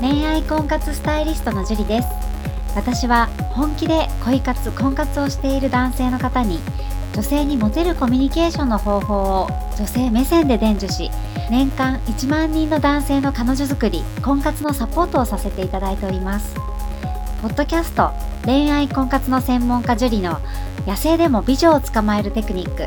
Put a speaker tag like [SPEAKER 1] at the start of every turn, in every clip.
[SPEAKER 1] 恋愛婚活スタイリストのジュリです。私は本気で恋活婚活をしている男性の方に女性にモテるコミュニケーションの方法を女性目線で伝授し年間1万人の男性の彼女作り婚活のサポートをさせていただいております。ポッドキャスト恋愛婚活の専門家ジュリの野生でも美女を捕まえるテクニック。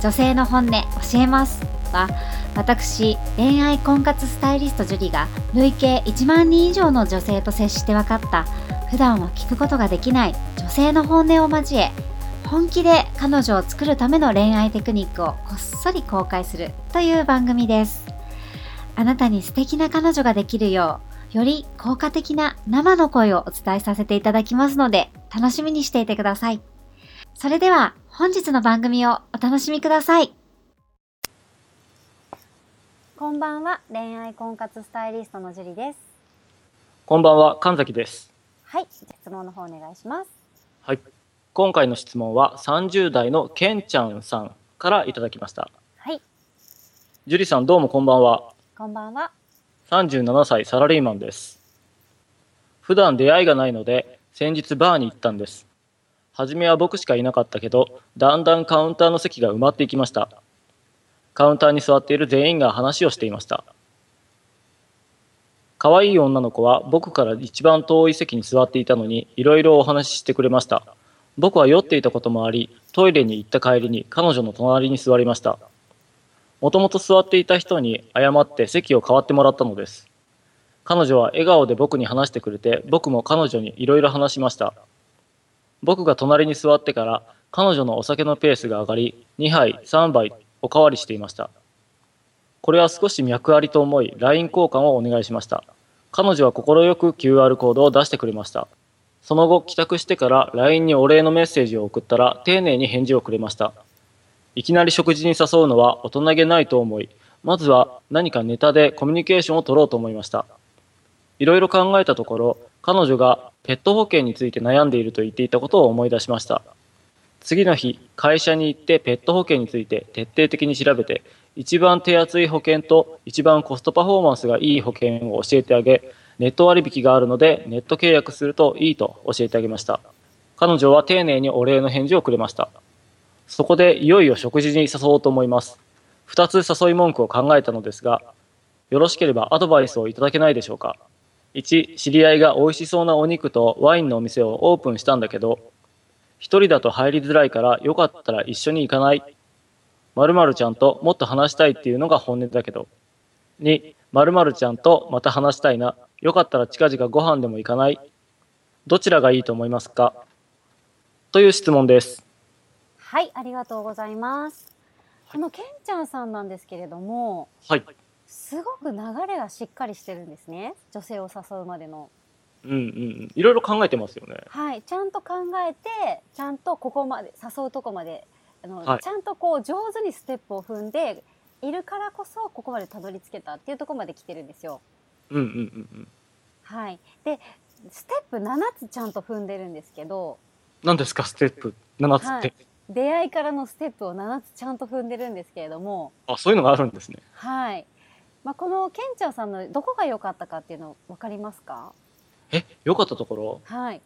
[SPEAKER 1] 女性の本音教えます。は私恋愛婚活スタイリストジュリが累計1万人以上の女性と接して分かった。普段は聞くことができない女性の本音を交え本気で彼女を作るための恋愛テクニックをこっそり公開するという番組です。あなたに素敵な彼女ができるようより効果的な生の声をお伝えさせていただきますので楽しみにしていてください。それでは本日の番組をお楽しみください。こんばんは。恋愛婚活スタイリストのジュリです。
[SPEAKER 2] こんばんは。神崎です。
[SPEAKER 1] はい。質問の方お願いします。
[SPEAKER 2] はい。今回の質問は30代のけんちゃんさんからいただきました。
[SPEAKER 1] はい。
[SPEAKER 2] ジュリさんどうもこんばんは。
[SPEAKER 1] こんばんは。
[SPEAKER 2] 37歳サラリーマンです。普段出会いがないので先日バーに行ったんです。初めは僕しかいなかったけどだんだんカウンターの席が埋まっていきましたカウンターに座っている全員が話をしていました。可愛い女の子は僕から一番遠い席に座っていたのにいろいろお話ししてくれました。僕は酔っていたこともありトイレに行った帰りに彼女の隣に座りました。もともと座っていた人に謝って席を代わってもらったのです。彼女は笑顔で僕に話してくれて僕も彼女にいろいろ話しました。僕が隣に座ってから彼女のお酒のペースが上がり2杯3杯おかわりしていました。これは少し脈ありと思い LINE 交換をお願いしました。彼女は快く QR コードを出してくれました。その後帰宅してから LINE にお礼のメッセージを送ったら丁寧に返事をくれました。いきなり食事に誘うのは大人げないと思いまずは何かネタでコミュニケーションを取ろうと思いました。いろいろ考えたところ彼女がペット保険について悩んでいると言っていたことを思い出しました。次の日会社に行ってペット保険について徹底的に調べて一番手厚い保険と一番コストパフォーマンスがいい保険を教えてあげネット割引があるのでネット契約するといいと教えてあげました。彼女は丁寧にお礼の返事をくれました。そこでいよいよ食事に誘おうと思います。2つ誘い文句を考えたのですがよろしければアドバイスをいただけないでしょうか。1知り合いが美味しそうなお肉とワインのお店をオープンしたんだけど一人だと入りづらいからよかったら一緒に行かない。〇〇ちゃんともっと話したいっていうのが本音だけど。2〇〇ちゃんとまた話したいな。よかったら近々ご飯でも行かない。どちらがいいと思いますか？という質問です。
[SPEAKER 1] はいありがとうございます。このけんちゃんさんなんですけれども
[SPEAKER 2] はい。
[SPEAKER 1] すごく流れがしっかりしてるんですね。女性を誘うまでの
[SPEAKER 2] うんうんうん。いろいろ考えてますよね。
[SPEAKER 1] はい。ちゃんと考えてちゃんとここまで誘うとこまであの、
[SPEAKER 2] はい。
[SPEAKER 1] ちゃんとこう上手にステップを踏んでいるからこそここまでたどり着けたっていうところまで来てるんですよ。
[SPEAKER 2] うんうんうんうん。
[SPEAKER 1] はい。でステップ7つちゃんと踏んでるんですけど
[SPEAKER 2] 何ですか？ステップ。7つって、
[SPEAKER 1] はい。出会いからのステップを7つちゃんと踏んでるんですけれども。
[SPEAKER 2] あそういうのがあるんですね。
[SPEAKER 1] はい、まあ、このケンちゃんさんのどこが良かったかっていうの分かりますか？
[SPEAKER 2] え良かったところ？
[SPEAKER 1] はい、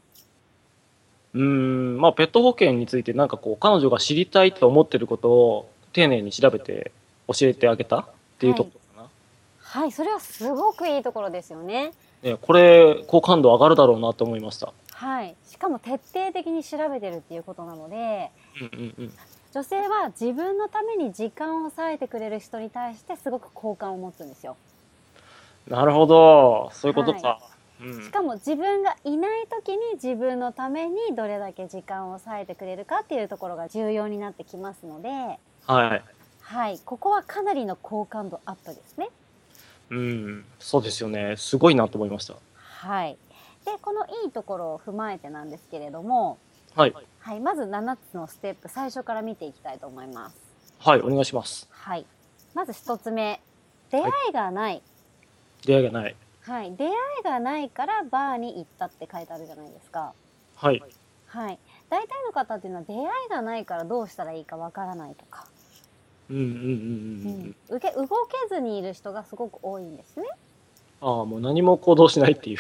[SPEAKER 2] うーんまあペット保険についてなんかこう彼女が知りたいと思ってることを丁寧に調べて教えてあげた？っていうところかな、
[SPEAKER 1] はい、それはすごくいいところですよね。
[SPEAKER 2] ね、これ好感度上がるだろうなと思いました。
[SPEAKER 1] はい。しかも徹底的に調べてるっていうことなので
[SPEAKER 2] うんうんうん。
[SPEAKER 1] 女性は自分のために時間を割いてくれる人に対してすごく好感を持つんですよ。
[SPEAKER 2] なるほど。そういうことか、
[SPEAKER 1] は
[SPEAKER 2] うん。
[SPEAKER 1] しかも自分がいない時に自分のためにどれだけ時間を割いてくれるかっていうところが重要になってきますので
[SPEAKER 2] はい。
[SPEAKER 1] はい。ここはかなりの好感度アップですね。
[SPEAKER 2] うん。そうですよね。すごいなと思いました。
[SPEAKER 1] はい。でこのいいところを踏まえてなんですけれども
[SPEAKER 2] はい。
[SPEAKER 1] はい。まず7つのステップ最初から見ていきたいと思います。
[SPEAKER 2] はいお願いします。
[SPEAKER 1] はい。まず1つ目出会いがない、
[SPEAKER 2] 出会いがない
[SPEAKER 1] はい、出会いがないからバーに行ったって書いてあるじゃないですか。
[SPEAKER 2] はい
[SPEAKER 1] はい、大体の方っていうのは出会いがないからどうしたらいいかわからないとか、
[SPEAKER 2] うんうんうんうんうん
[SPEAKER 1] 受け動けずにいる人がすごく多いんですね。
[SPEAKER 2] あああ、もう何も行動しないっていう。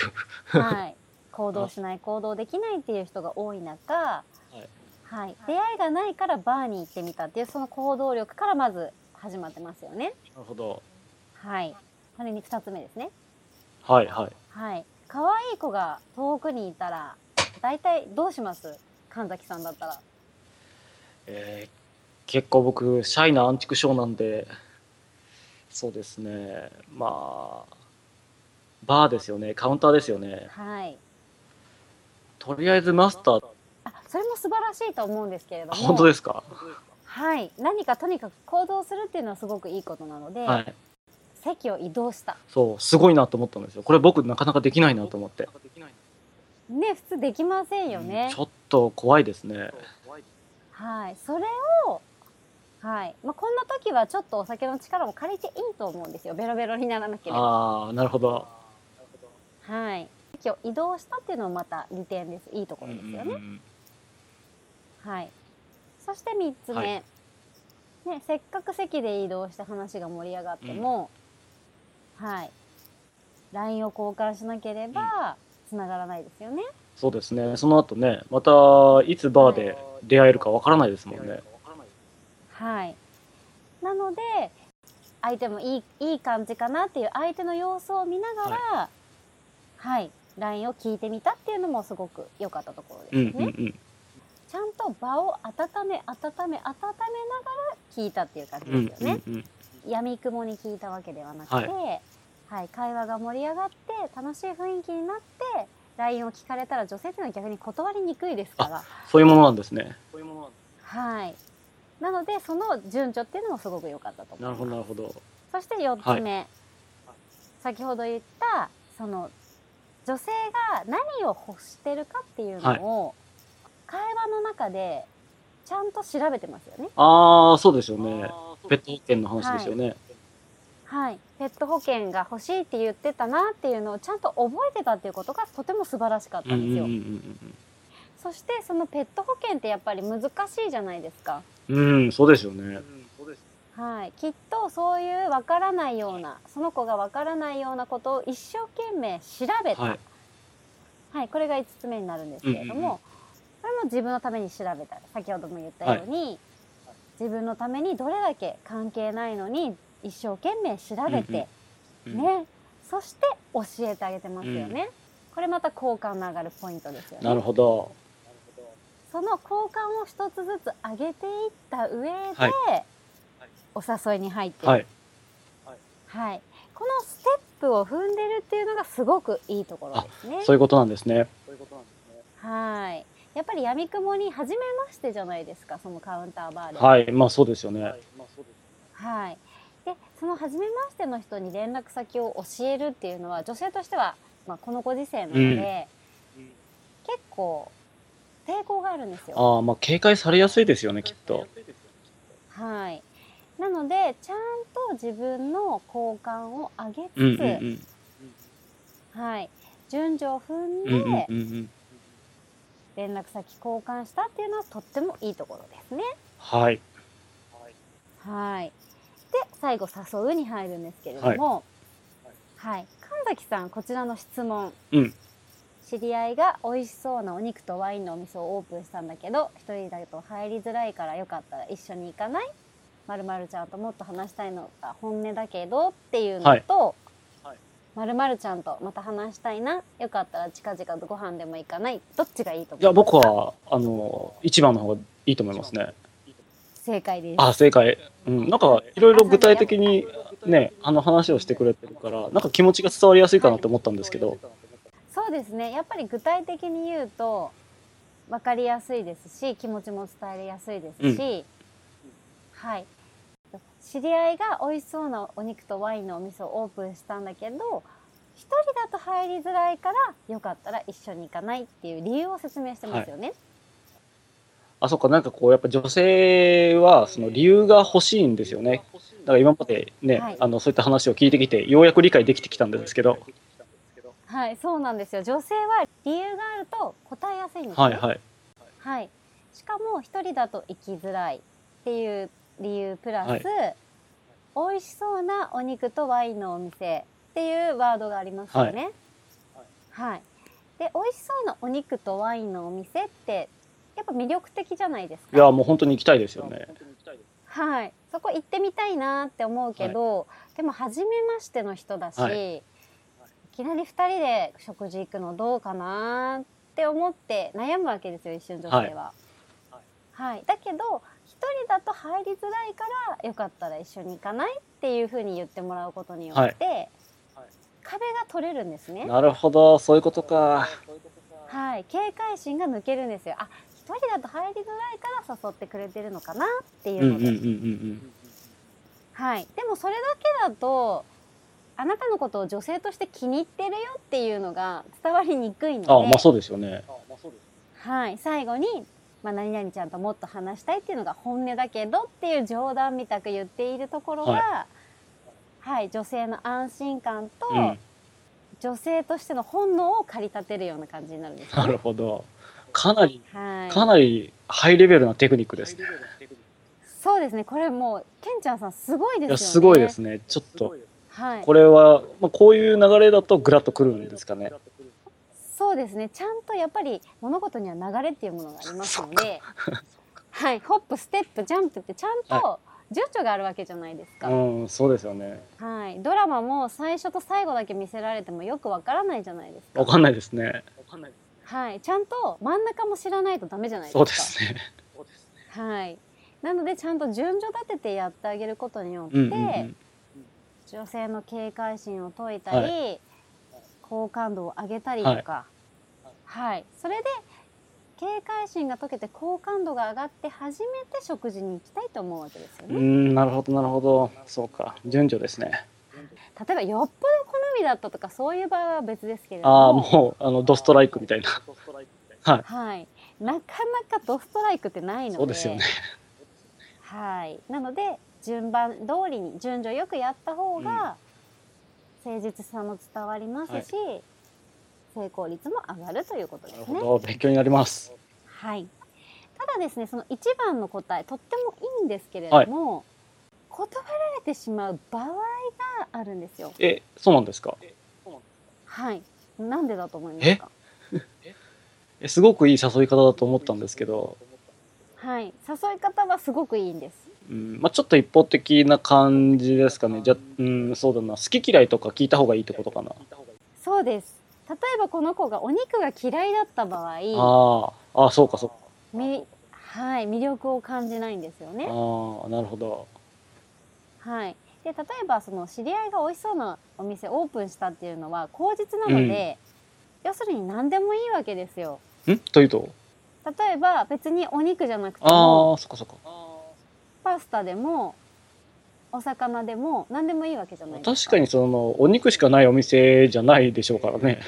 [SPEAKER 3] はい、行動しない行動できないっていう人が多い中、
[SPEAKER 2] はい
[SPEAKER 3] はい、出会いがないからバーに行ってみたっていうその行動力からまず始まってますよね。
[SPEAKER 2] なるほど。
[SPEAKER 3] はい、これに2つ目ですね。
[SPEAKER 2] はいはい。
[SPEAKER 3] はい、可愛い子が遠くにいたら大体どうします？神崎さんだったら。
[SPEAKER 2] えー結構僕、シャイなアンチクショーなんで、そうですね。まあ、バーですよね。カウンターですよね。
[SPEAKER 3] はい、
[SPEAKER 2] とりあえずマスター、
[SPEAKER 3] あそれも素晴らしいと思うんですけれど
[SPEAKER 2] あ
[SPEAKER 3] も
[SPEAKER 2] 本当ですか？
[SPEAKER 3] はい、何かとにかく行動するっていうのはすごくいいことなので、
[SPEAKER 2] はい。
[SPEAKER 3] 席を移動した。
[SPEAKER 2] そう、すごいなと思ったんですよ。これ僕なかなかできないなと思って。
[SPEAKER 3] ね普通できませんよね。
[SPEAKER 2] ちょっと怖いですね。
[SPEAKER 3] はい、それを、はい、まあ、こんな時はちょっとお酒の力も借りていいと思うんですよ。ベロベロにならなければ。
[SPEAKER 2] ああ、なるほど。
[SPEAKER 3] はい。席を移動したっていうのもまた利点です。いいところですよね。
[SPEAKER 2] うんうんうん
[SPEAKER 3] はい。そして三つ目、
[SPEAKER 2] はい
[SPEAKER 3] ね、せっかく席で移動して話が盛り上がっても、はい。LINE を交換しなければ繋がらないですよね。
[SPEAKER 2] そうですね。その後ね、またいつバーで出会えるかわからないですもんね。
[SPEAKER 3] はい。なので、相手もいい、いい感じかなっていう相手の様子を見ながら、はい、LINE を聞いてみたっていうのもすごく良かったところ
[SPEAKER 2] うん
[SPEAKER 3] ですね。
[SPEAKER 2] うんうん。
[SPEAKER 3] ちゃんと場を温め、温め、温めながら聞いたっていう感じ
[SPEAKER 2] うん
[SPEAKER 3] ですよね。
[SPEAKER 2] うんうん。
[SPEAKER 3] 闇雲に聞いたわけではなくて、
[SPEAKER 2] は
[SPEAKER 3] はい、会話が盛り上がって、楽しい雰囲気になって、LINE を聞かれたら女性っていうのは逆に断りにくいですから。
[SPEAKER 2] そういうものなんですね。
[SPEAKER 3] はい。なので、その順序っていうのもすごく良かったと思います。
[SPEAKER 2] なるほどなるほど。
[SPEAKER 3] そして4つ目、先ほど言ったその女性が何を欲してるかっていうのを、会話の中でちゃんと調べてますよね。
[SPEAKER 2] ああ、そうですよね。ペット保険の話ですよね。
[SPEAKER 3] はい、ペット保険が欲しいって言ってたなっていうのをちゃんと覚えてたっていうことがとても素晴らしかった
[SPEAKER 2] うんうんん
[SPEAKER 3] ですよ。
[SPEAKER 2] うん
[SPEAKER 3] そしてそのペット保険ってやっぱり難しいじゃないですか。
[SPEAKER 2] うん。うん、そうですよね。
[SPEAKER 3] はい、きっとそういうわからないようなその子がわからないようなことを一生懸命調べた、
[SPEAKER 2] は
[SPEAKER 3] はいいこれが5つ目になるんですけれども、
[SPEAKER 2] うんうんうん
[SPEAKER 3] これも自分のために調べた先ほども言ったように、自分のためにどれだけ関係ないのに一生懸命調べて、
[SPEAKER 2] うん
[SPEAKER 3] ねそして教えてあげてますよね、これまた好感の上がるポイントですよね
[SPEAKER 2] なるほど。
[SPEAKER 3] その好感を一つずつ上げていった上で、
[SPEAKER 2] はい
[SPEAKER 3] お誘いに入って
[SPEAKER 2] はい。
[SPEAKER 3] はい、このステップを踏んでるっていうのがすごくいいところですね。
[SPEAKER 2] そういうことなんですね。
[SPEAKER 3] はい。やっぱり闇雲に初めましてじゃないですか、そのカウンターバーで。
[SPEAKER 2] はい。まあそうですよね。
[SPEAKER 3] はい。で、その初めましての人に連絡先を教えるっていうのは、女性としては、まあ、このご時世なので、結構抵抗があるんですよ。
[SPEAKER 2] ああ、まあ警戒されやすいですよね、きっと。
[SPEAKER 3] はい。なので、ちゃんと自分の好感を上げつつ、
[SPEAKER 2] うんうんうん。
[SPEAKER 3] はい。順序を踏んで、
[SPEAKER 2] うんうんうんうん。
[SPEAKER 3] 連絡先交換したっていうのはとってもいいところですね。
[SPEAKER 2] はい。
[SPEAKER 3] はい。で、最後、誘うに入るんですけれども、はい。神崎さん、こちらの質問。
[SPEAKER 2] うん
[SPEAKER 3] 知り合いが美味しそうなお肉とワインのお店をオープンしたんだけど、一人だと入りづらいからよかったら一緒に行かない？まるまるちゃんともっと話したいのが本音だけどっていうのと、まるまるちゃんとまた話したいな。よかったら近々ご飯でも行かない？どっちがいいと思いますか
[SPEAKER 2] いや、僕は、あの、一番の方がいいと思いますね。
[SPEAKER 3] 正解です。
[SPEAKER 2] あ、正解。うん。なんか、いろいろ具体的にね、あの話をしてくれてるから、なんか気持ちが伝わりやすいかなって思ったんですけど。
[SPEAKER 3] そうですね。やっぱり具体的に言うと分かりやすいですし、気持ちも伝えやすいですし、はい。知り合いが美味しそうなお肉とワインのお店をオープンしたんだけど、一人だと入りづらいから、よかったら一緒に行かないっていう理由を説明してますよね。
[SPEAKER 2] あ、そっか、なんかこう、やっぱ女性は、その理由が欲しいんですよね。だから今までね、
[SPEAKER 3] はい
[SPEAKER 2] あの、そういった話を聞いてきて、ようやく理解できてきたんですけど。
[SPEAKER 3] はい、そうなんですよ。女性は理由があると答えやすいんですね。
[SPEAKER 2] はいはい。
[SPEAKER 3] はい。しかも一人だと行きづらいっていう理由プラス、
[SPEAKER 2] はい
[SPEAKER 3] 美味しそうなお肉とワインのお店っていうワードがありますよね。はい。で、美味しそうなお肉とワインのお店って、やっぱ魅力的じゃないですか？
[SPEAKER 2] いやもう本当に行きたいですよね
[SPEAKER 3] はい。そこ行ってみたいなって思うけど、でも初めましての人だし、、
[SPEAKER 2] はい
[SPEAKER 3] きなり二人で食事行くのどうかなって思って悩むわけですよ、一瞬女性は。はい。だけど、一人だと入りづらいから、よかったら一緒に行かないっていうふうに言ってもらうことによって、壁が取れるんですね。
[SPEAKER 2] なるほどそういうことか
[SPEAKER 3] はい、警戒心が抜けるんですよ。あ、一人だと入りづらいから誘ってくれてるのかなっていうので。
[SPEAKER 2] うんうんうんうん
[SPEAKER 3] はい。でもそれだけだと、あなたのことを女性として気に入ってるよっていうのが伝わりにくいので、
[SPEAKER 2] あまあそうですよね
[SPEAKER 3] はい、最後に、まあ、何々ちゃんともっと話したいっていうのが本音だけどっていう冗談みたく言っているところが、は
[SPEAKER 2] はい
[SPEAKER 3] 女性の安心感と、
[SPEAKER 2] うん
[SPEAKER 3] 女性としての本能を駆り立てるような感じになるんですよ
[SPEAKER 2] な
[SPEAKER 3] ね。
[SPEAKER 2] るほどかなり
[SPEAKER 3] はい、
[SPEAKER 2] かなりハイレベルなテクニックですね
[SPEAKER 3] そうですね。これもう、ケンちゃんさんすごいですよね。
[SPEAKER 2] すごいですねちょっと
[SPEAKER 3] はい。
[SPEAKER 2] これは、まあ、こういう流れだとグラッとくるんですかね
[SPEAKER 3] そうですね。ちゃんとやっぱり物事には流れっていうものがありますので、はい。ホップ、ステップ、ジャンプってちゃんと順序があるわけじゃないですか。
[SPEAKER 2] うんそうですよね
[SPEAKER 3] はい。ドラマも最初と最後だけ見せられてもよくわからないじゃないですか。
[SPEAKER 2] わかんないですね
[SPEAKER 3] はい。ちゃんと真ん中も知らないとダメじゃないですか。
[SPEAKER 2] そうですね
[SPEAKER 3] はい。なのでちゃんと順序立ててやってあげることによって、
[SPEAKER 2] うんうんうん
[SPEAKER 3] 女性の警戒心を解いたり、好感度を上げたりとか、はい、それで警戒心が解けて好感度が上がって初めて食事に行きたいと思うわけですよ
[SPEAKER 2] う
[SPEAKER 3] ね。
[SPEAKER 2] んなるほどなるほど。そうか。順序ですね。
[SPEAKER 3] 例えばよっぽど好みだったとかそういう場合は別ですけれど
[SPEAKER 2] ああ
[SPEAKER 3] も、
[SPEAKER 2] もうあのドストライクみたいな。はい。
[SPEAKER 3] はい、なかなかドストライクってないので、
[SPEAKER 2] そうですよね。
[SPEAKER 3] はい、なので順番通りに順序よくやった方が誠実さも伝わりますし、成功率も上がるということで
[SPEAKER 2] なる
[SPEAKER 3] すね。
[SPEAKER 2] ほど勉強になります
[SPEAKER 3] はい。ただですね、その一番の答えとってもいいんですけれども、断られてしまう場合があるんですよ。
[SPEAKER 2] えそうなんですか？
[SPEAKER 3] はい。なんでだと思いますか？
[SPEAKER 2] えすごくいい誘い方だと思ったんですけど、
[SPEAKER 3] はい。誘い方はすごくいいんです。
[SPEAKER 2] うんまあ、ちょっと一方的な感じですかね。じゃうんそうだな。好き嫌いとか聞いた方がいいってことかな。
[SPEAKER 3] そうです。例えばこの子がお肉が嫌いだった場合、
[SPEAKER 2] あーあーそうかそうか。
[SPEAKER 3] みはい、魅力を感じないんですよね。
[SPEAKER 2] ああなるほど。
[SPEAKER 3] はい。で、例えばその知り合いが美味しそうなお店オープンしたっていうのは口実なので、要するに何でもいいわけですよ。
[SPEAKER 2] ん？というと？
[SPEAKER 3] 例えば別にお肉じゃなくて
[SPEAKER 2] あ
[SPEAKER 3] も
[SPEAKER 2] あそっかそっか
[SPEAKER 3] パスタでもお魚でも何でもいいわけじゃないですか。
[SPEAKER 2] 確かにそのお肉しかないお店じゃないでしょうからね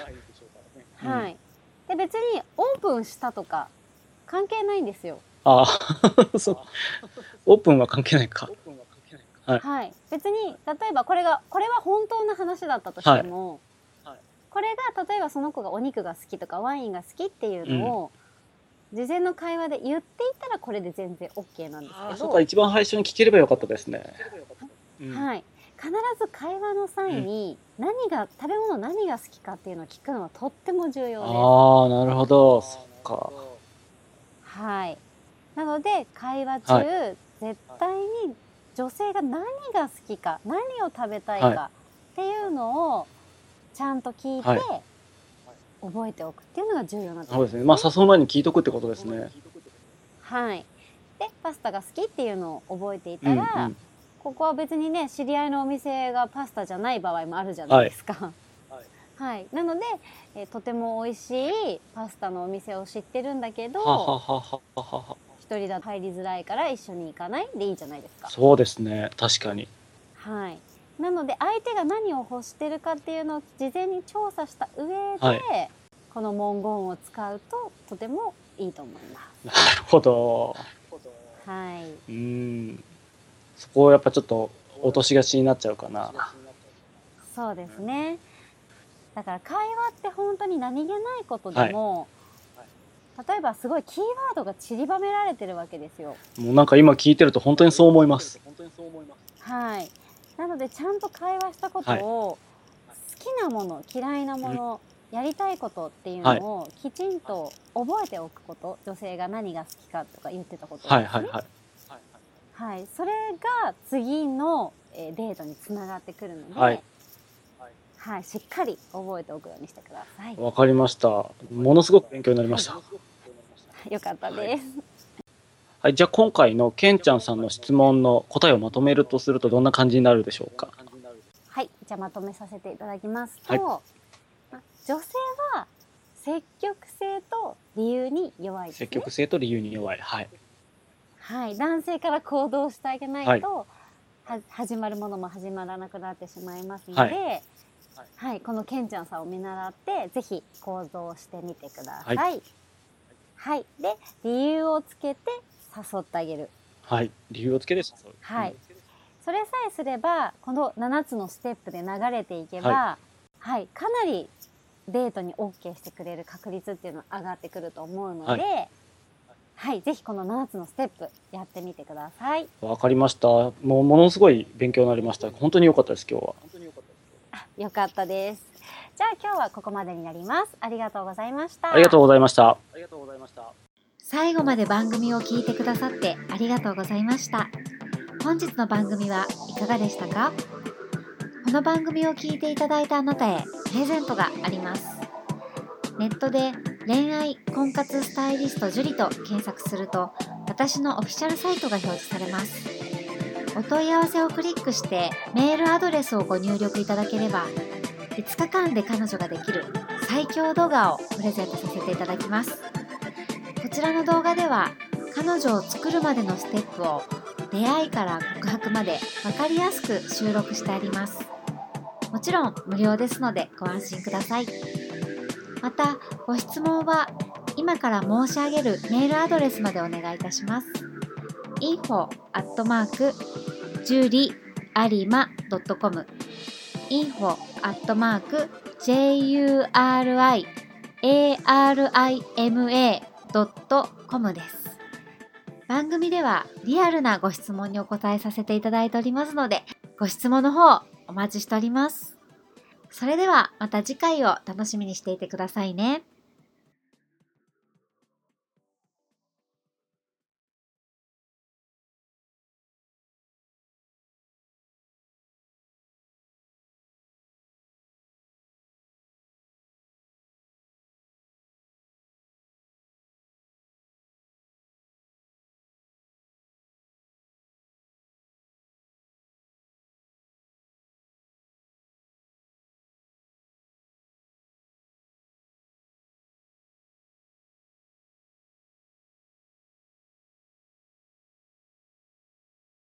[SPEAKER 2] うん
[SPEAKER 3] はい。で別にオープンしたとか関係ないんですよ。
[SPEAKER 2] ああ そうオープンは関係ないかはい
[SPEAKER 3] はい。別に例えばこれがこれは本当の話だったとしても、
[SPEAKER 2] はい
[SPEAKER 3] これが例えばその子がお肉が好きとかワインが好きっていうのを、事前の会話で言っていたらこれで全然 OK なんですけど。
[SPEAKER 2] そうか、一番最初に聞ければよかったですね、うん。
[SPEAKER 3] はい、必ず会話の際に何が、食べ物何が好きかっていうのを聞くのはとっても重要です。
[SPEAKER 2] ああなるほど。そっか。
[SPEAKER 3] はい。なので会話中、
[SPEAKER 2] は
[SPEAKER 3] 絶対に女性が何が好きか何を食べたいか
[SPEAKER 2] は
[SPEAKER 3] っていうのをちゃんと聞いて、
[SPEAKER 2] はい
[SPEAKER 3] 覚えておくっていうのが重要なんです
[SPEAKER 2] そうですね。まあ誘う前に聞いとくってことですね。
[SPEAKER 3] はい。でパスタが好きっていうのを覚えていた
[SPEAKER 2] うん
[SPEAKER 3] ら、
[SPEAKER 2] うん。
[SPEAKER 3] ここは別にね知り合いのお店がパスタじゃない場合もあるじゃないですか。はい、なので、えーとても美味しいパスタのお店を知ってるんだけど
[SPEAKER 2] はははははは。
[SPEAKER 3] 一人だと入りづらいから一緒に行かないでいいじゃないですか。
[SPEAKER 2] そうですね。確かに。
[SPEAKER 3] はい、なので相手が何を欲してるかっていうのを事前に調査した上で、
[SPEAKER 2] はい
[SPEAKER 3] この文言を使うととてもいいと思いま
[SPEAKER 2] なるほど
[SPEAKER 3] す。はい、
[SPEAKER 2] うーんそこをやっぱちょっと落としがちになっちゃうかな
[SPEAKER 3] そうですね。だから会話って本当に何気ないことでも、例えばすごいキーワードが散りばめられてるわけですよ。
[SPEAKER 2] もうなんか今聞いてると本当にそう思います
[SPEAKER 3] はい。なのでちゃんと会話したことをなもの嫌いなもの、やりたいことっていうのをきちんと覚えておくこと、女性が何が好きかとか言ってたことですね
[SPEAKER 2] はいはいはい。
[SPEAKER 3] はい、それが次の、えーデートにつながってくるので、
[SPEAKER 2] はい
[SPEAKER 3] はいしっかり覚えておくようにしてください。
[SPEAKER 2] わかりました。ものすごく勉強になりました。
[SPEAKER 3] よかったです。
[SPEAKER 2] はい、じゃあ今回のけんちゃんさんの質問の答えをまとめるとするとどんな感じになるでしょうか？
[SPEAKER 3] はい、じゃあまとめさせていただきますと、
[SPEAKER 2] はい
[SPEAKER 3] ま女性は積極性と理由に弱いです、ね。
[SPEAKER 2] 積極性と理由に弱い。はい。
[SPEAKER 3] はい、男性から行動してあげないと、は始まるものも始まらなくなってしまいますので、
[SPEAKER 2] は
[SPEAKER 3] はい、このケンちゃんさんを見習ってぜひ行動してみてください。
[SPEAKER 2] は
[SPEAKER 3] はい、で理由をつけて誘ってあげる。
[SPEAKER 2] はい。理由をつけて誘う。
[SPEAKER 3] はいそれさえすればこの7つのステップで流れていけば、
[SPEAKER 2] は
[SPEAKER 3] はい、かなりデートに OK してくれる確率っていうのは上がってくると思うので、
[SPEAKER 2] は
[SPEAKER 3] はい、ぜひこの7つのステップやってみてください。
[SPEAKER 2] わかりました。もうものすごい勉強になりました。本当に良かったです、今日は。
[SPEAKER 3] あよかったです。じゃあ今日はここまでになります。ありがとうございました。
[SPEAKER 2] ありがとうございました。ありがとうございました。
[SPEAKER 1] 最後まで番組を聞いてくださってありがとうございました。本日の番組はいかがでしたか？この番組を聞いていただいたあなたへプレゼントがあります。ネットで恋愛婚活スタイリスト樹里と検索すると私のオフィシャルサイトが表示されます。お問い合わせをクリックしてメールアドレスをご入力いただければ5日間で彼女ができる最強動画をプレゼントさせていただきます。こちらの動画では彼女を作るまでのステップを出会いから告白まで分かりやすく収録してあります。もちろん無料ですのでご安心ください。またご質問は今から申し上げるメールアドレスまでお願いいたします。info アットマーク juriarima.com info アット .com です番組ではリアルなご質問にお答えさせていただいておりますので、ご質問の方お待ちしております。それではまた次回を楽しみにしていてくださいね。